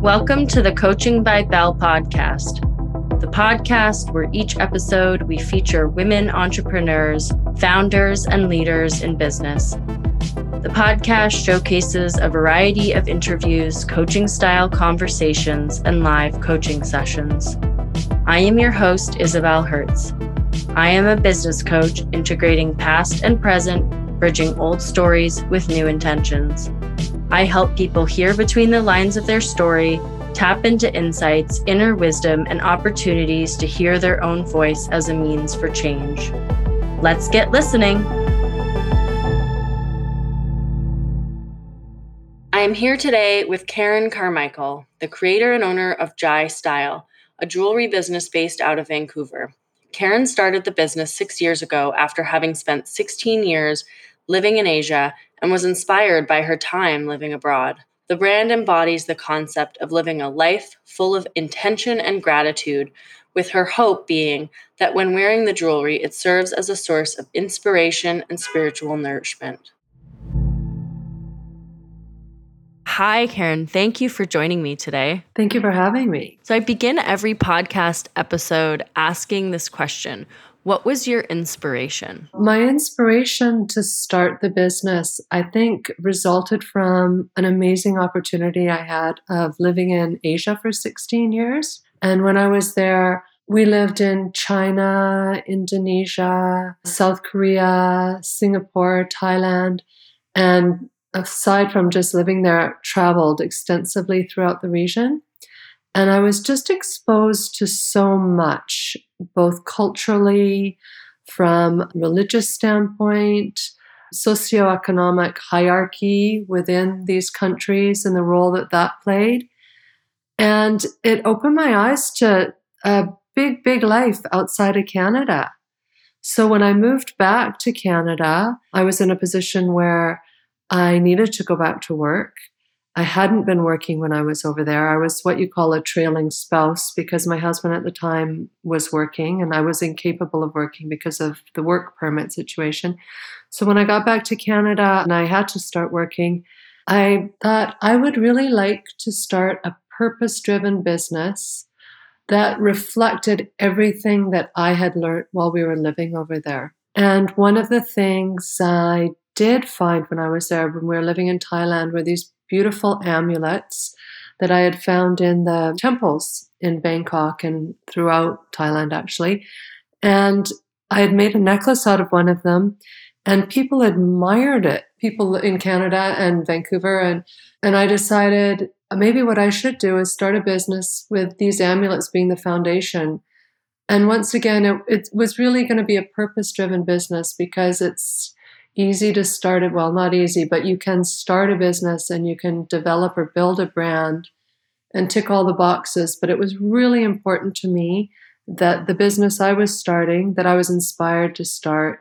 Welcome to the Coaching by Belle podcast, the podcast where each episode we feature women entrepreneurs, founders, and leaders in business. The podcast showcases a variety of interviews, coaching style conversations, and live coaching sessions. I am your host, Isabel Hertz. I am a business coach integrating past and present, bridging old stories with new intentions. I help people hear between the lines of their story, tap into insights, inner wisdom, and opportunities to hear their own voice as a means for change. Let's get listening. I am here today with Karen Carmichael, the creator and owner of Jai Style, a jewelry business based out of Vancouver. Karen started the business six years ago after having spent 16 years living in Asia and was inspired by her time living abroad. The brand embodies the concept of living a life full of intention and gratitude, with her hope being that when wearing the jewelry, it serves as a source of inspiration and spiritual nourishment. Hi, Karen. Thank you for joining me today. Thank you for having me. So, I begin every podcast episode asking this question What was your inspiration? My inspiration to start the business, I think, resulted from an amazing opportunity I had of living in Asia for 16 years. And when I was there, we lived in China, Indonesia, South Korea, Singapore, Thailand, and aside from just living there, traveled extensively throughout the region. And I was just exposed to so much, both culturally, from religious standpoint, socioeconomic hierarchy within these countries and the role that that played. And it opened my eyes to a big, big life outside of Canada. So when I moved back to Canada, I was in a position where I needed to go back to work. I hadn't been working when I was over there. I was what you call a trailing spouse because my husband at the time was working and I was incapable of working because of the work permit situation. So when I got back to Canada and I had to start working, I thought I would really like to start a purpose driven business that reflected everything that I had learned while we were living over there. And one of the things I did find when I was there, when we were living in Thailand, were these beautiful amulets that I had found in the temples in Bangkok and throughout Thailand, actually. And I had made a necklace out of one of them, and people admired it. People in Canada and Vancouver, and and I decided maybe what I should do is start a business with these amulets being the foundation. And once again, it, it was really going to be a purpose-driven business because it's easy to start it. Well, not easy, but you can start a business and you can develop or build a brand and tick all the boxes. But it was really important to me that the business I was starting, that I was inspired to start,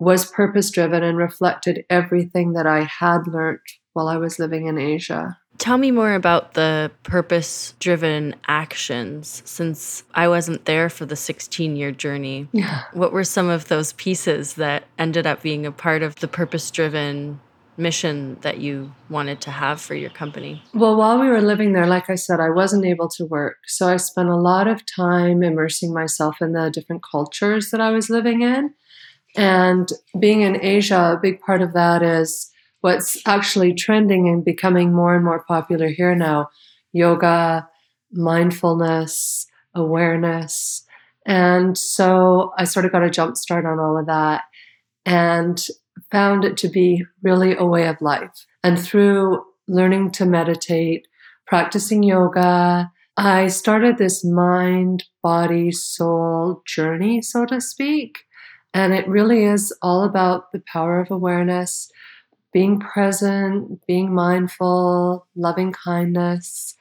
was purpose driven and reflected everything that I had learned while I was living in Asia. Tell me more about the purpose driven actions since I wasn't there for the 16 year journey. Yeah. What were some of those pieces that ended up being a part of the purpose driven mission that you wanted to have for your company? Well, while we were living there, like I said, I wasn't able to work. So I spent a lot of time immersing myself in the different cultures that I was living in. And being in Asia, a big part of that is what's actually trending and becoming more and more popular here now yoga, mindfulness, awareness. And so I sort of got a jump start on all of that and found it to be really a way of life. And through learning to meditate, practicing yoga, I started this mind, body, soul journey, so to speak. And it really is all about the power of awareness being present, being mindful, loving kindness.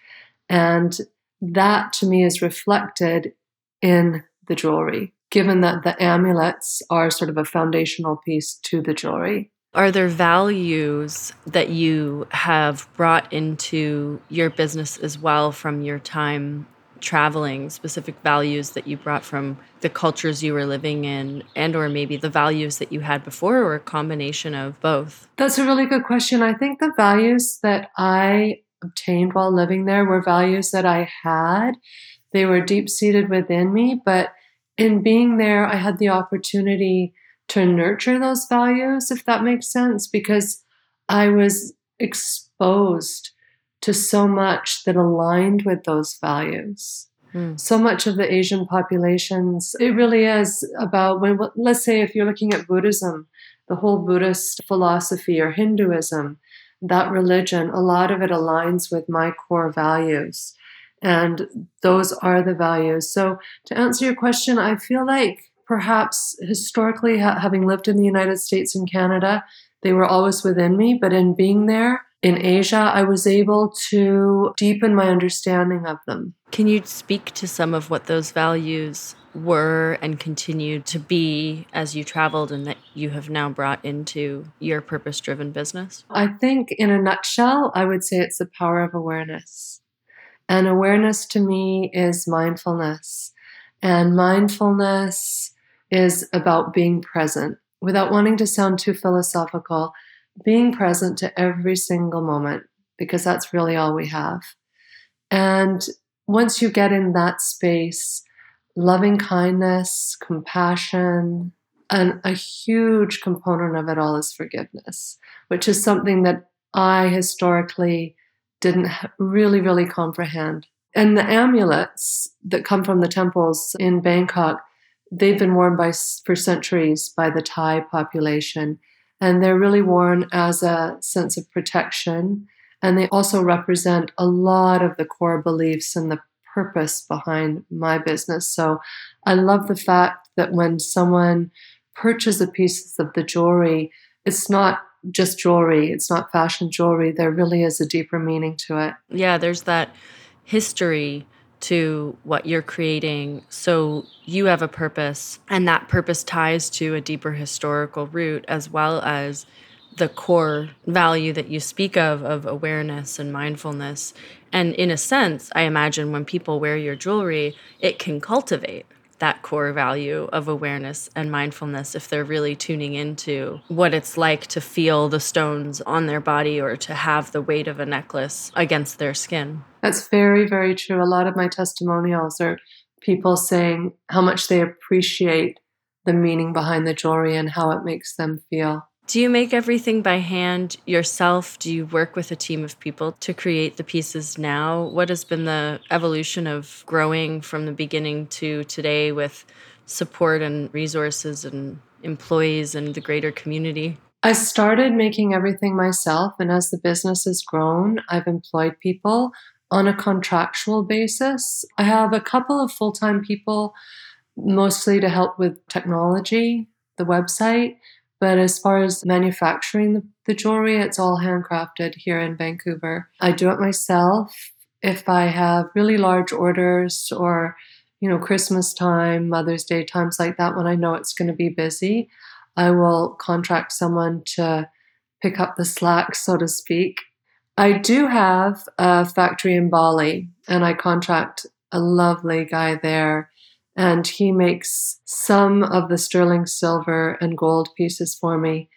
And that to me is reflected in the jewelry, given that the amulets are sort of a foundational piece to the jewelry. Are there values that you have brought into your business as well from your time traveling, specific values that you brought from the cultures you were living in and or maybe the values that you had before or a combination of both? That's a really good question. I think the values that I obtained while living there were values that I had. They were deep seated within me, but in being there, I had the opportunity to nurture those values, if that makes sense, because I was exposed to so much that aligned with those values. Mm. So much of the Asian populations, it really is about when, let's say, if you're looking at Buddhism, the whole Buddhist philosophy or Hinduism, that religion, a lot of it aligns with my core values. And those are the values. So, to answer your question, I feel like perhaps historically, ha- having lived in the United States and Canada, they were always within me. But in being there, in Asia, I was able to deepen my understanding of them. Can you speak to some of what those values were and continue to be as you traveled and that you have now brought into your purpose driven business? I think, in a nutshell, I would say it's the power of awareness. And awareness to me is mindfulness. And mindfulness is about being present. Without wanting to sound too philosophical, being present to every single moment because that's really all we have. And once you get in that space, loving kindness, compassion, and a huge component of it all is forgiveness, which is something that I historically didn't really, really comprehend. And the amulets that come from the temples in Bangkok, they've been worn by for centuries by the Thai population and they're really worn as a sense of protection. And they also represent a lot of the core beliefs and the purpose behind my business. So I love the fact that when someone purchases a pieces of the jewelry, it's not just jewelry, it's not fashion jewelry. There really is a deeper meaning to it. Yeah, there's that history to what you're creating. So you have a purpose and that purpose ties to a deeper historical root as well as the core value that you speak of of awareness and mindfulness. And in a sense i imagine when people wear your jewelry it can cultivate that core value of awareness and mindfulness if they're really tuning into what it's like to feel the stones on their body or to have the weight of a necklace against their skin. That's very, very true. A lot of my testimonials are people saying how much they appreciate the meaning behind the jewelry and how it makes them feel. Do you make everything by hand yourself? Do you work with a team of people to create the pieces now? What has been the evolution of growing from the beginning to today with support and resources and employees and the greater community? I started making everything myself, and as the business has grown, I've employed people on a contractual basis. I have a couple of full time people, mostly to help with technology, the website but as far as manufacturing the, the jewelry, it's all handcrafted here in Vancouver. I do it myself. If I have really large orders or, you know, Christmas time, Mother's Day, times like that, when I know it's going to be busy, I will contract someone to pick up the slack, so to speak. I do have a factory in Bali, and I contract a lovely guy there and he makes some of the sterling silver and gold pieces for me.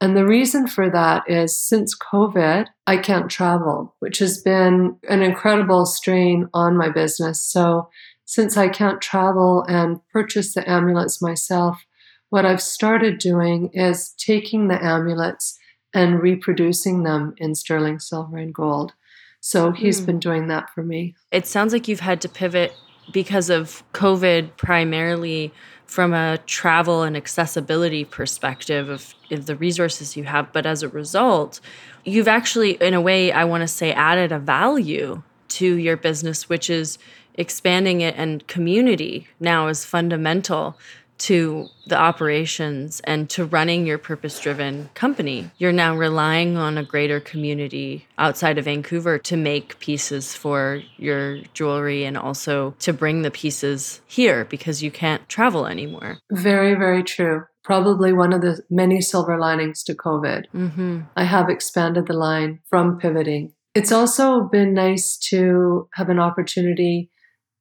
And the reason for that is since COVID, I can't travel, which has been an incredible strain on my business. So, since I can't travel and purchase the amulets myself, what I've started doing is taking the amulets and reproducing them in sterling silver and gold. So he's mm. been doing that for me. It sounds like you've had to pivot because of COVID, primarily from a travel and accessibility perspective of, of, the resources you have. But as a result, you've actually, in a way, I want to say, added a value to your business, which is expanding it and community now is fundamental to the operations and to running your purpose driven company. You're now relying on a greater community outside of Vancouver to make pieces for your jewelry and also to bring the pieces here because you can't travel anymore. Very, very true. Probably one of the many silver linings to COVID. Mm-hmm. I have expanded the line from pivoting. It's also been nice to have an opportunity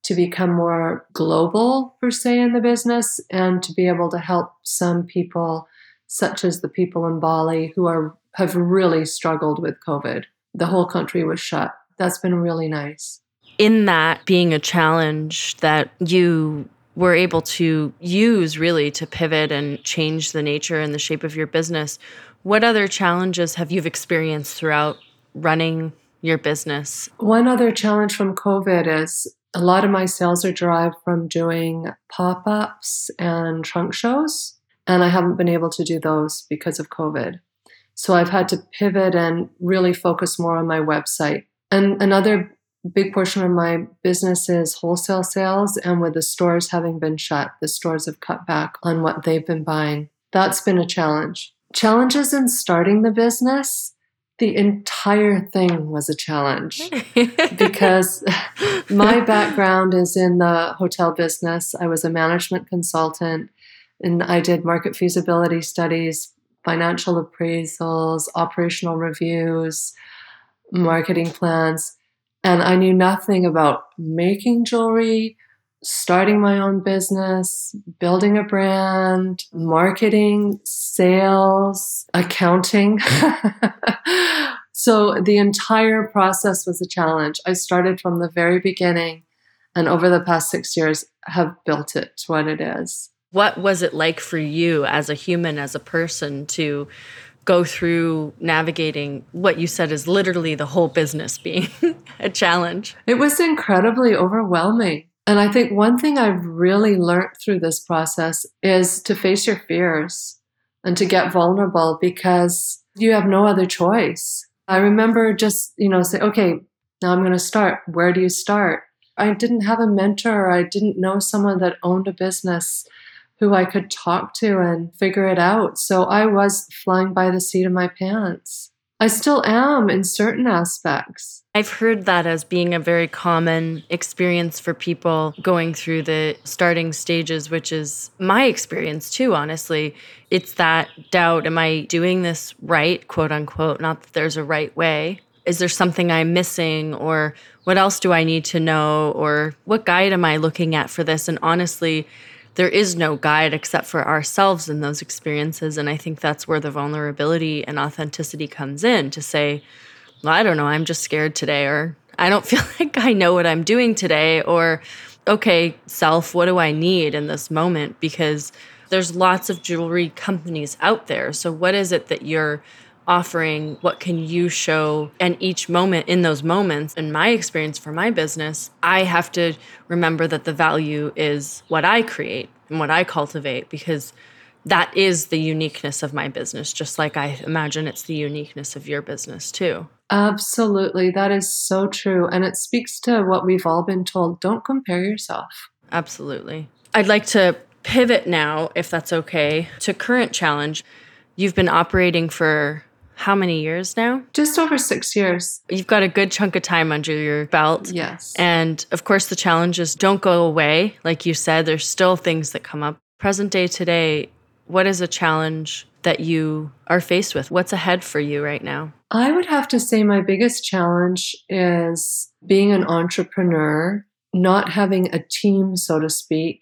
to become more global, per se, in the business and to be able to help some people, such as the people in Bali, who are have really struggled with COVID. The whole country was shut. That's been really nice. In that being a challenge that you were able to use really to pivot and change the nature and the shape of your business, what other challenges have you experienced throughout running your business? One other challenge from COVID is a lot of my sales are derived from doing pop ups and trunk shows, and I haven't been able to do those because of COVID. So I've had to pivot and really focus more on my website. And another big portion of my business is wholesale sales, and with the stores having been shut, the stores have cut back on what they've been buying. That's been a challenge. Challenges in starting the business the entire thing was a challenge because my background is in the hotel business. I was a management consultant and I did market feasibility studies, financial appraisals, operational reviews, marketing plans. And I knew nothing about making jewelry, starting my own business, building a brand, marketing, sales, accounting. so the entire process was a challenge. I started from the very beginning and over the past six years have built it to what it is. What was it like for you as a human, as a person, to go through navigating what you said is literally the whole business being a challenge? It was incredibly overwhelming. And I think one thing I've really learned through this process is to face your fears and to get vulnerable because you have no other choice. I remember just, you know, say, okay, now I'm going to start. Where do you start? I didn't have a mentor. I didn't know someone that owned a business who I could talk to and figure it out. So I was flying by the seat of my pants. I still am in certain aspects. I've heard that as being a very common experience for people going through the starting stages, which is my experience too, honestly. It's that doubt am I doing this right, quote unquote? Not that there's a right way. Is there something I'm missing? Or what else do I need to know? Or what guide am I looking at for this? And honestly, there is no guide except for ourselves in those experiences. And I think that's where the vulnerability and authenticity comes in to say, well, I don't know, I'm just scared today, or I don't feel like I know what I'm doing today, or okay, self, what do I need in this moment? Because there's lots of jewelry companies out there. So, what is it that you're offering? What can you show? And each moment in those moments, in my experience for my business, I have to remember that the value is what I create and what I cultivate because that is the uniqueness of my business, just like I imagine it's the uniqueness of your business too. Absolutely. That is so true. And it speaks to what we've all been told don't compare yourself. Absolutely. I'd like to pivot now, if that's okay, to current challenge. You've been operating for how many years now? Just over six years. You've got a good chunk of time under your belt. Yes. And of course, the challenges don't go away. Like you said, there's still things that come up. Present day today, what is a challenge that you are faced with? What's ahead for you right now? I would have to say my biggest challenge is being an entrepreneur, not having a team, so to speak,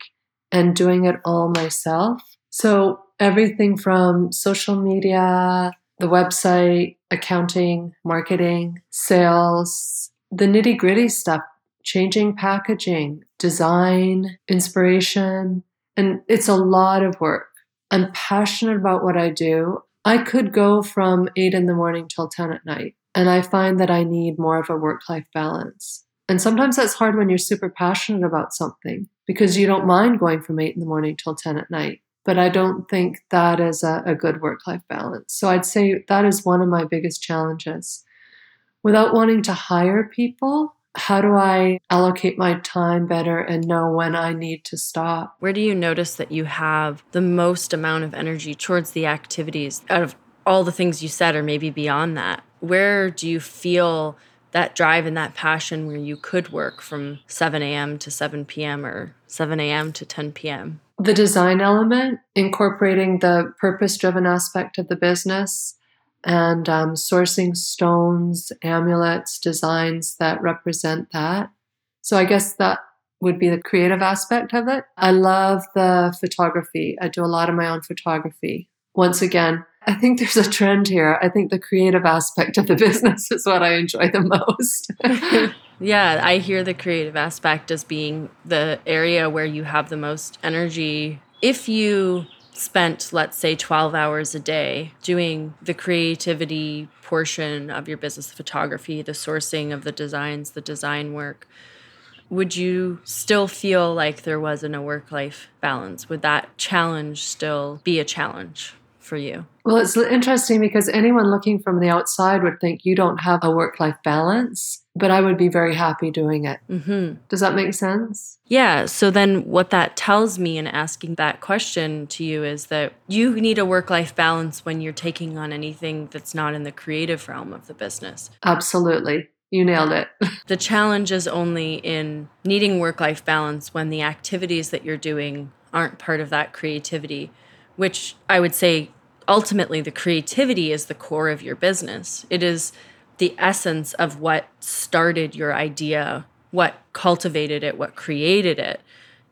and doing it all myself. So, everything from social media, the website, accounting, marketing, sales, the nitty gritty stuff, changing packaging, design, inspiration. And it's a lot of work. I'm passionate about what I do. I could go from eight in the morning till 10 at night. And I find that I need more of a work life balance. And sometimes that's hard when you're super passionate about something because you don't mind going from eight in the morning till 10 at night but I don't think that is a, a good work life balance. So I'd say that is one of my biggest challenges. Without wanting to hire people, how do I allocate my time better and know when I need to stop? Where do you notice that you have the most amount of energy towards the activities out of all the things you said, or maybe beyond that? Where do you feel that drive and that passion where you could work from 7 a.m. to 7 p.m. or 7 a.m. to 10 p.m.? The design element, incorporating the purpose driven aspect of the business and um, sourcing stones, amulets, designs that represent that. So I guess that would be the creative aspect of it. I love the photography. I do a lot of my own photography. Once again, I think there's a trend here. I think the creative aspect of the business is what I enjoy the most. yeah, I hear the creative aspect as being the area where you have the most energy. If you spent, let's say, 12 hours a day doing the creativity portion of your business, photography, the sourcing of the designs, the design work, would you still feel like there wasn't a work life balance? Would that challenge still be a challenge? For you? Well, it's interesting because anyone looking from the outside would think you don't have a work life balance, but I would be very happy doing it. Mm-hmm. Does that make sense? Yeah. So then, what that tells me in asking that question to you is that you need a work life balance when you're taking on anything that's not in the creative realm of the business. Absolutely. You nailed it. the challenge is only in needing work life balance when the activities that you're doing aren't part of that creativity, which I would say ultimately the creativity is the core of your business. It is the essence of what started your idea, what cultivated it, what created it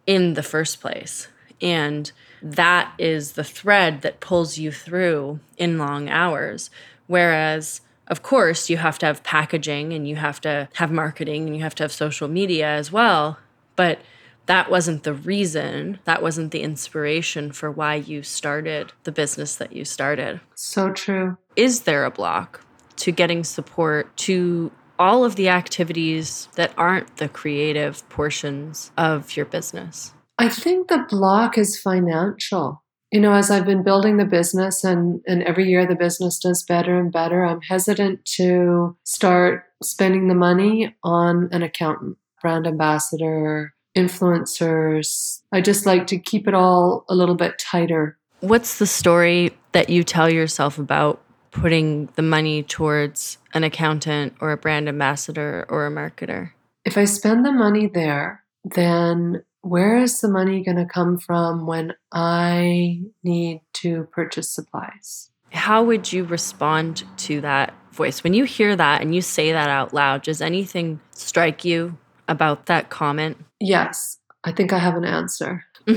in the first place. And that is the thread that pulls you through in long hours. Whereas, of course, you have to have packaging and you have to have marketing and you have to have social media as well. But that wasn't the reason, that wasn't the inspiration for why you started the business that you started. So true. Is there a block to getting support to all of the activities that aren't the creative portions of your business? I think the block is financial. You know, as I've been building the business and, and every year the business does better and better, I'm hesitant to start spending the money on an accountant, brand ambassador, influencers. I just like to keep it all a little bit tighter. What's the story that you tell yourself about putting the money towards an accountant or a brand ambassador or a marketer? If I spend the money there, then where is the money going to come from when I need to purchase supplies? How would you respond to that voice? When you hear that and you say that out loud, does anything strike you about that comment? Yes, I think I have an answer.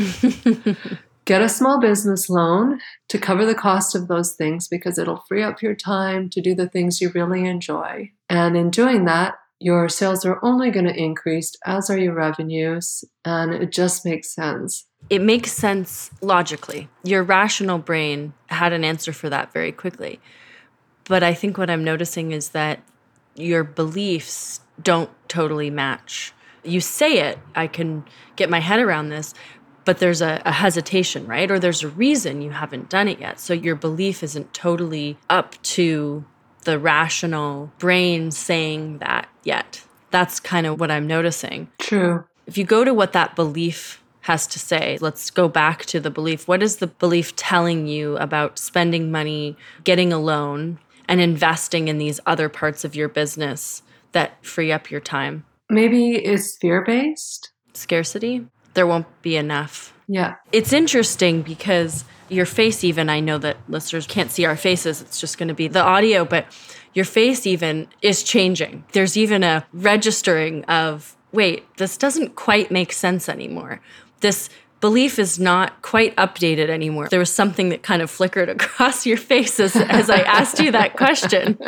Get a small business loan to cover the cost of those things because it'll free up your time to do the things you really enjoy. And in doing that, your sales are only going to increase, as are your revenues, and it just makes sense. It makes sense logically. Your rational brain had an answer for that very quickly. But I think what I'm noticing is that your beliefs don't totally match. You say it, I can get my head around this, but there's a, a, hesitation, right? Or there's a reason you haven't done it yet. So your belief isn't totally up to the rational brain saying that yet. That's kind of what I'm noticing. True. If you go to what that belief has to say, let's go back to the belief. What is the belief telling you about spending money, getting a loan, and investing in these other parts of your business that free up your time? Maybe it's fear based. Scarcity. There won't be enough. Yeah. It's interesting because your face, even, I know that listeners can't see our faces, it's just going to be the audio, but your face, even, is changing. There's even a registering of, wait, this doesn't quite make sense anymore. This belief is not quite updated anymore. There was something that kind of flickered across your face as, as I asked you that question.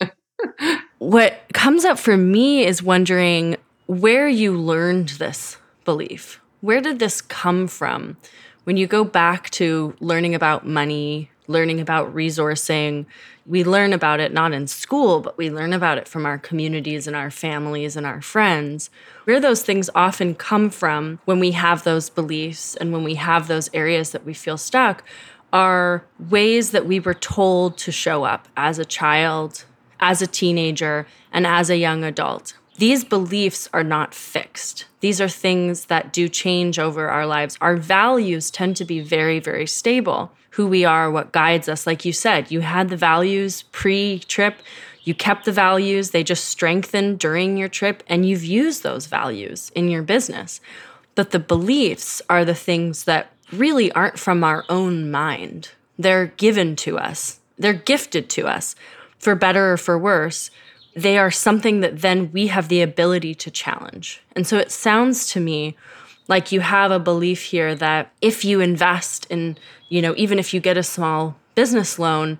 what comes up for me is wondering where you learned this belief. Where did this come from? When you go back to learning about money, learning about resourcing, we learn about it not in school, but we learn about it from our communities and our families and our friends. Where those things often come from when we have those beliefs and when we have those areas that we feel stuck are ways that we were told to show up as a child, as a teenager, and as a young adult. These beliefs are not fixed. These are things that do change over our lives. Our values tend to be very, very stable. Who we are, what guides us. Like you said, you had the values pre trip, you kept the values, they just strengthened during your trip, and you've used those values in your business. But the beliefs are the things that really aren't from our own mind. They're given to us, they're gifted to us for better or for worse. they are something that then we have the ability to challenge. And so it sounds to me like you have a belief here that if you invest in, you know, even if you get a small business loan,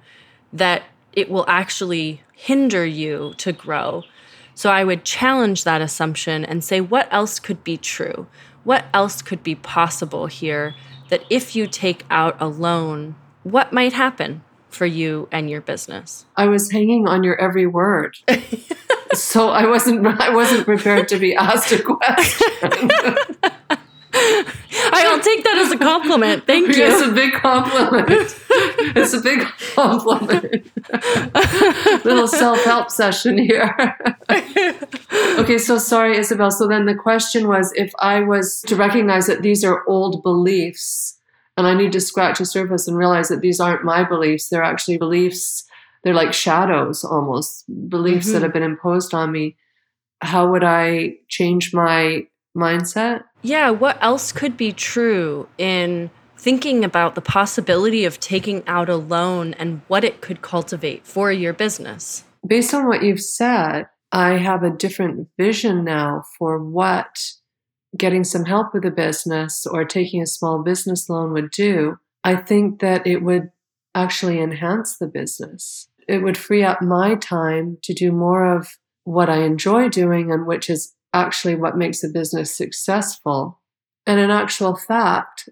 that it will actually hinder you to grow. So I would challenge that assumption and say, what else could be true? What else could be possible here that if you take out a loan, what might happen for you and your business? I was hanging on your every word. so I wasn't I wasn't prepared to be asked a question. I'll take that as a compliment. Thank you. It's a big compliment. it's a big compliment. Little self help session here. okay, so sorry, Isabel. So then the question was if I was to recognize that these are old beliefs and I need to scratch the surface and realize that these aren't my beliefs, they're actually beliefs, they're like shadows almost, beliefs mm-hmm. that have been imposed on me. How would I change my mindset? Yeah, what else could be true in thinking about the possibility of taking out a loan and what it could cultivate for your business? Based on what you've said, I have a different vision now for what getting some help with a business or taking a small business loan would do. I think that it would actually enhance the business. It would free up my time to do more of what I enjoy doing and which is actually what makes a business successful. And in actual fact,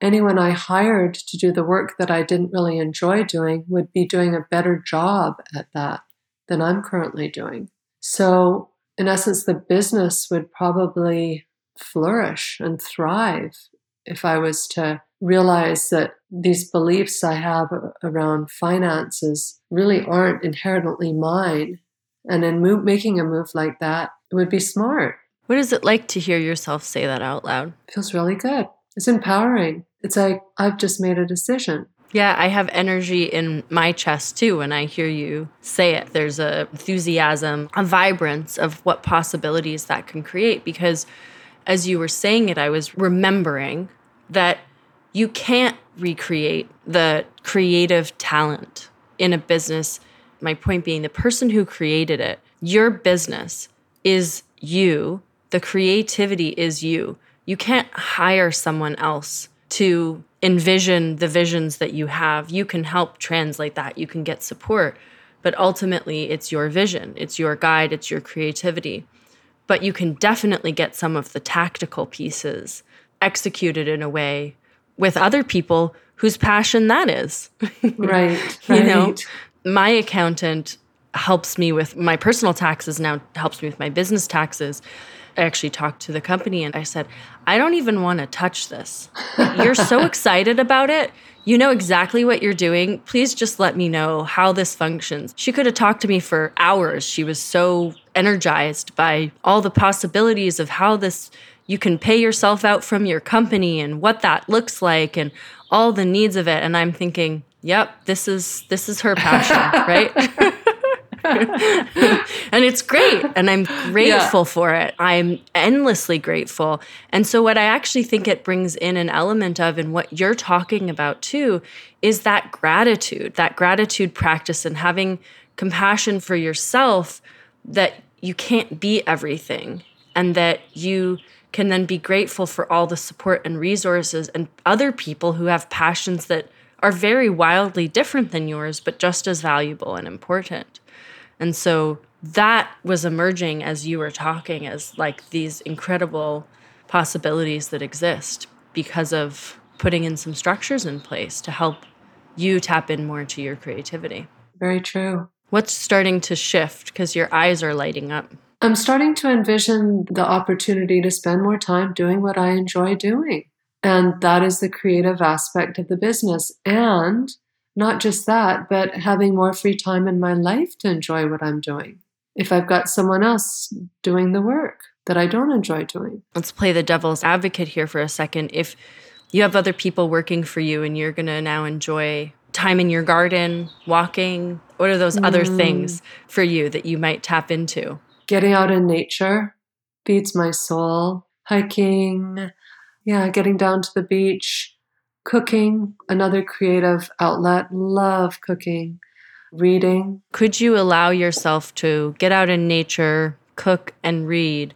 anyone I hired to do the work that I didn't really enjoy doing would be doing a better job at that than I'm currently doing. So, in essence, the business would probably flourish and thrive if I was to realize that these beliefs I have around finances really aren't inherently mine. And in move, making a move like that, it would be smart. What is it like to hear yourself say that out loud? It feels really good. It's empowering. It's like I've just made a decision. Yeah, I have energy in my chest too when I hear you say it. There's a enthusiasm, a vibrance of what possibilities that can create because as you were saying it, I was remembering that you can't recreate the creative talent in a business. My point being, the person who created it, your business is you, the creativity is you. You can't hire someone else to envision the visions that you have. You can help translate that, you can get support, but ultimately it's your vision, it's your guide, it's your creativity but you can definitely get some of the tactical pieces executed in a way with other people whose passion that is. right. you know, my accountant helps me with my personal taxes now helps me with my business taxes. I actually talked to the company and I said, I don't even want to touch this. You're so excited about it. You know exactly what you're doing. Please just let me know how this functions. She could have talked to me for hours. She was so energized by all the possibilities of how this you can pay yourself out from your company and what that looks like and all the needs of it and i'm thinking yep this is this is her passion right and it's great and i'm grateful yeah. for it i'm endlessly grateful and so what i actually think it brings in an element of and what you're talking about too is that gratitude that gratitude practice and having compassion for yourself that you can't be everything and that you can then be grateful for all the support and resources and other people who have passions that are very wildly different than yours, but just as valuable and important. And so that was emerging as you were talking as like these incredible possibilities that exist because of putting in some structures in place to help you tap in more to your creativity. Very true. What's starting to shift because your eyes are lighting up? I'm starting to envision the opportunity to spend more time doing what I enjoy doing. And that is the creative aspect of the business. And not just that, but having more free time in my life to enjoy what I'm doing. If I've got someone else doing the work that I don't enjoy doing. Let's play the devil's advocate here for a second. If you have other people working for you and you're going to now enjoy time in your garden, walking? What are those mm. other things for you that you might tap into? Getting out in nature feeds my soul. Hiking, yeah, getting down to the beach, cooking, another creative outlet. Love cooking. reading. Could you allow yourself to get out in nature, cook, and read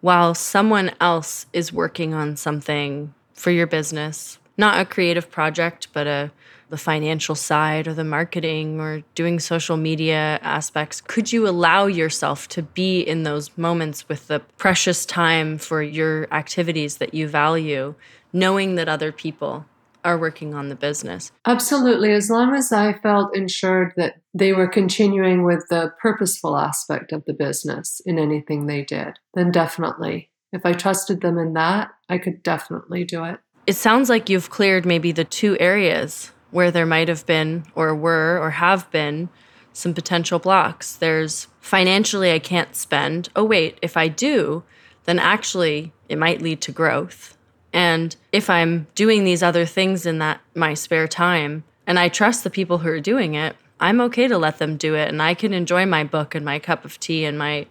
while someone else is working on something for your business? Not a creative project, but a the financial side or the marketing or doing social media aspects, could you allow yourself to be in those moments with the precious time for your activities that you value, knowing that other people are working on the business? Absolutely. As long as I felt ensured that they were continuing with the purposeful aspect of the business in anything they did, then definitely. If I trusted them in that, I could definitely do it. It sounds like you've cleared maybe the two areas where there might have been, or were, or have been some potential blocks. There's financially, I can't spend. Oh, wait, if I do, then actually it might lead to growth. And if I'm doing these other things in that my spare time, and I trust the people who are doing it, I'm okay to let them do it. And I can enjoy my book and my cup of tea and my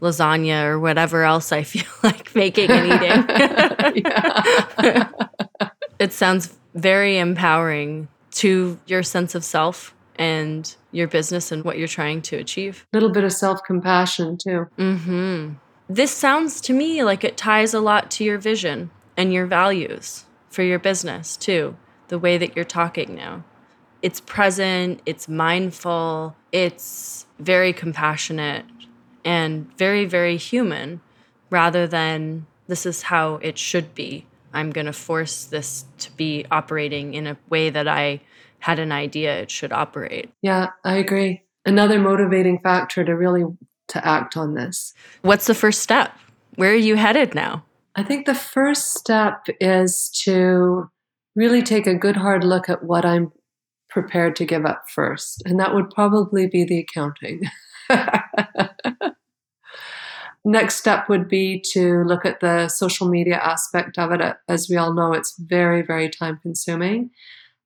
lasagna or whatever else I feel like making and eating. it sounds very empowering to your sense of self and your business and what you're trying to achieve. A little bit of self compassion, too. Mm-hmm. This sounds to me like it ties a lot to your vision and your values for your business, too, the way that you're talking now. It's present, it's mindful, it's very compassionate, and very, very human rather than this is how it should be I'm going to force this to be operating in a way that I had an idea it should operate. Yeah, I agree. Another motivating factor to really to act on this. What's the first step? Where are you headed now? I think the first step is to really take a good hard look at what I'm prepared to give up first, and that would probably be the accounting. next step would be to look at the social media aspect of it. As we all know, it's very, very time consuming,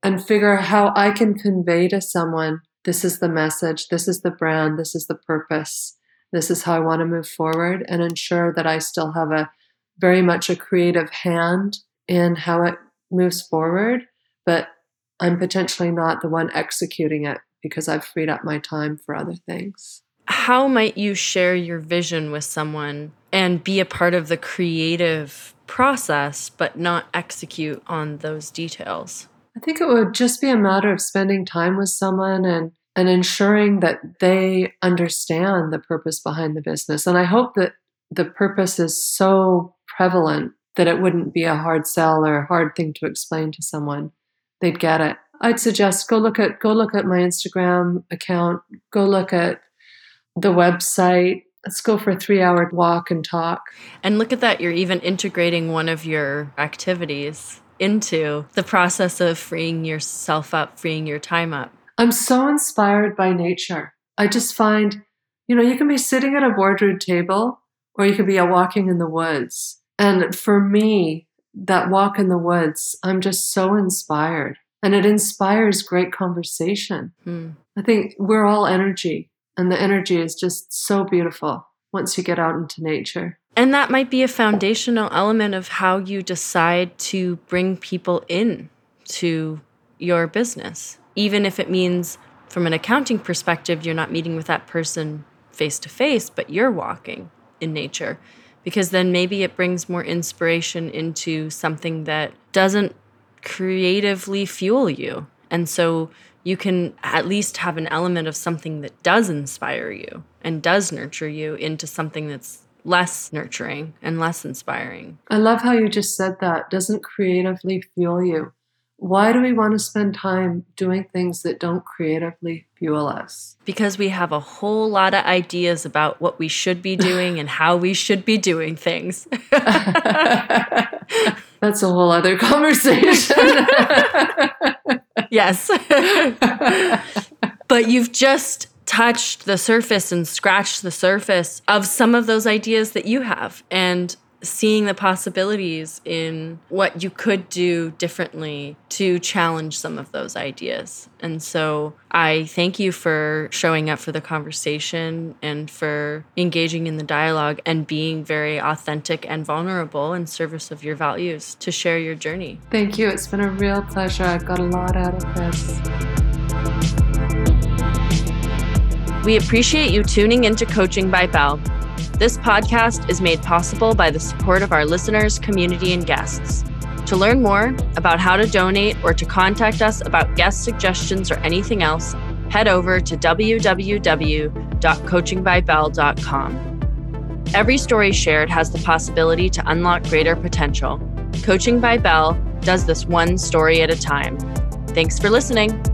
and figure how I can convey to someone this is the message, this is the brand, this is the purpose, this is how I want to move forward, and ensure that I still have a very much a creative hand in how it moves forward, but I'm potentially not the one executing it because I've freed up my time for other things how might you share your vision with someone and be a part of the creative process but not execute on those details? I think it would just be a matter of spending time with someone and and ensuring that they understand the purpose behind the business. And I hope that the purpose is so prevalent that it wouldn't be a hard sell or a hard thing to explain to someone. They'd get it. I'd suggest go look at go look at my Instagram account, go look at the website. Let's go for a three hour walk and talk. And look at that, you're even integrating one of your activities into the process of freeing yourself up, freeing your time up. I'm so inspired by nature. I just find, you know, you can be sitting at a boardroom table or you could be a walking in the woods. And for me, that walk in the woods, I'm just so inspired. And it inspires great conversation. Hmm. I think we're all energy. And the energy is just so beautiful once you get out into nature. And that might be a foundational element of how you decide to bring people in to your business. Even if it means, from an accounting perspective, you're not meeting with that person face to face, but you're walking in nature. Because then maybe it brings more inspiration into something that doesn't creatively fuel you. And so you can at least have an element of something that does inspire you and does nurture you into something that's less nurturing and less inspiring. I love how you just said that. Doesn't creatively fuel you. Why do we want to spend time doing things that don't creatively fuel us? Because we have a whole lot of ideas about what we should be doing and how we should be doing things. That's a whole other conversation. yes. but you've just touched the surface and scratched the surface of some of those ideas that you have and seeing the possibilities in what you could do differently to challenge some of those ideas. And so I thank you for showing up for the conversation and for engaging in the dialogue and being very authentic and vulnerable in service of your values to share your journey. Thank you. It's been a real pleasure. I've got a lot out of this. We appreciate you tuning into Coaching by Belle. This podcast is made possible by the support of our listeners, community, and guests. To learn more about how to donate or to contact us about guest suggestions or anything else, head over to www.coachingbybelle.com. Every story shared has the possibility to unlock greater potential. Coaching by Belle does this one story at a time. Thanks for listening.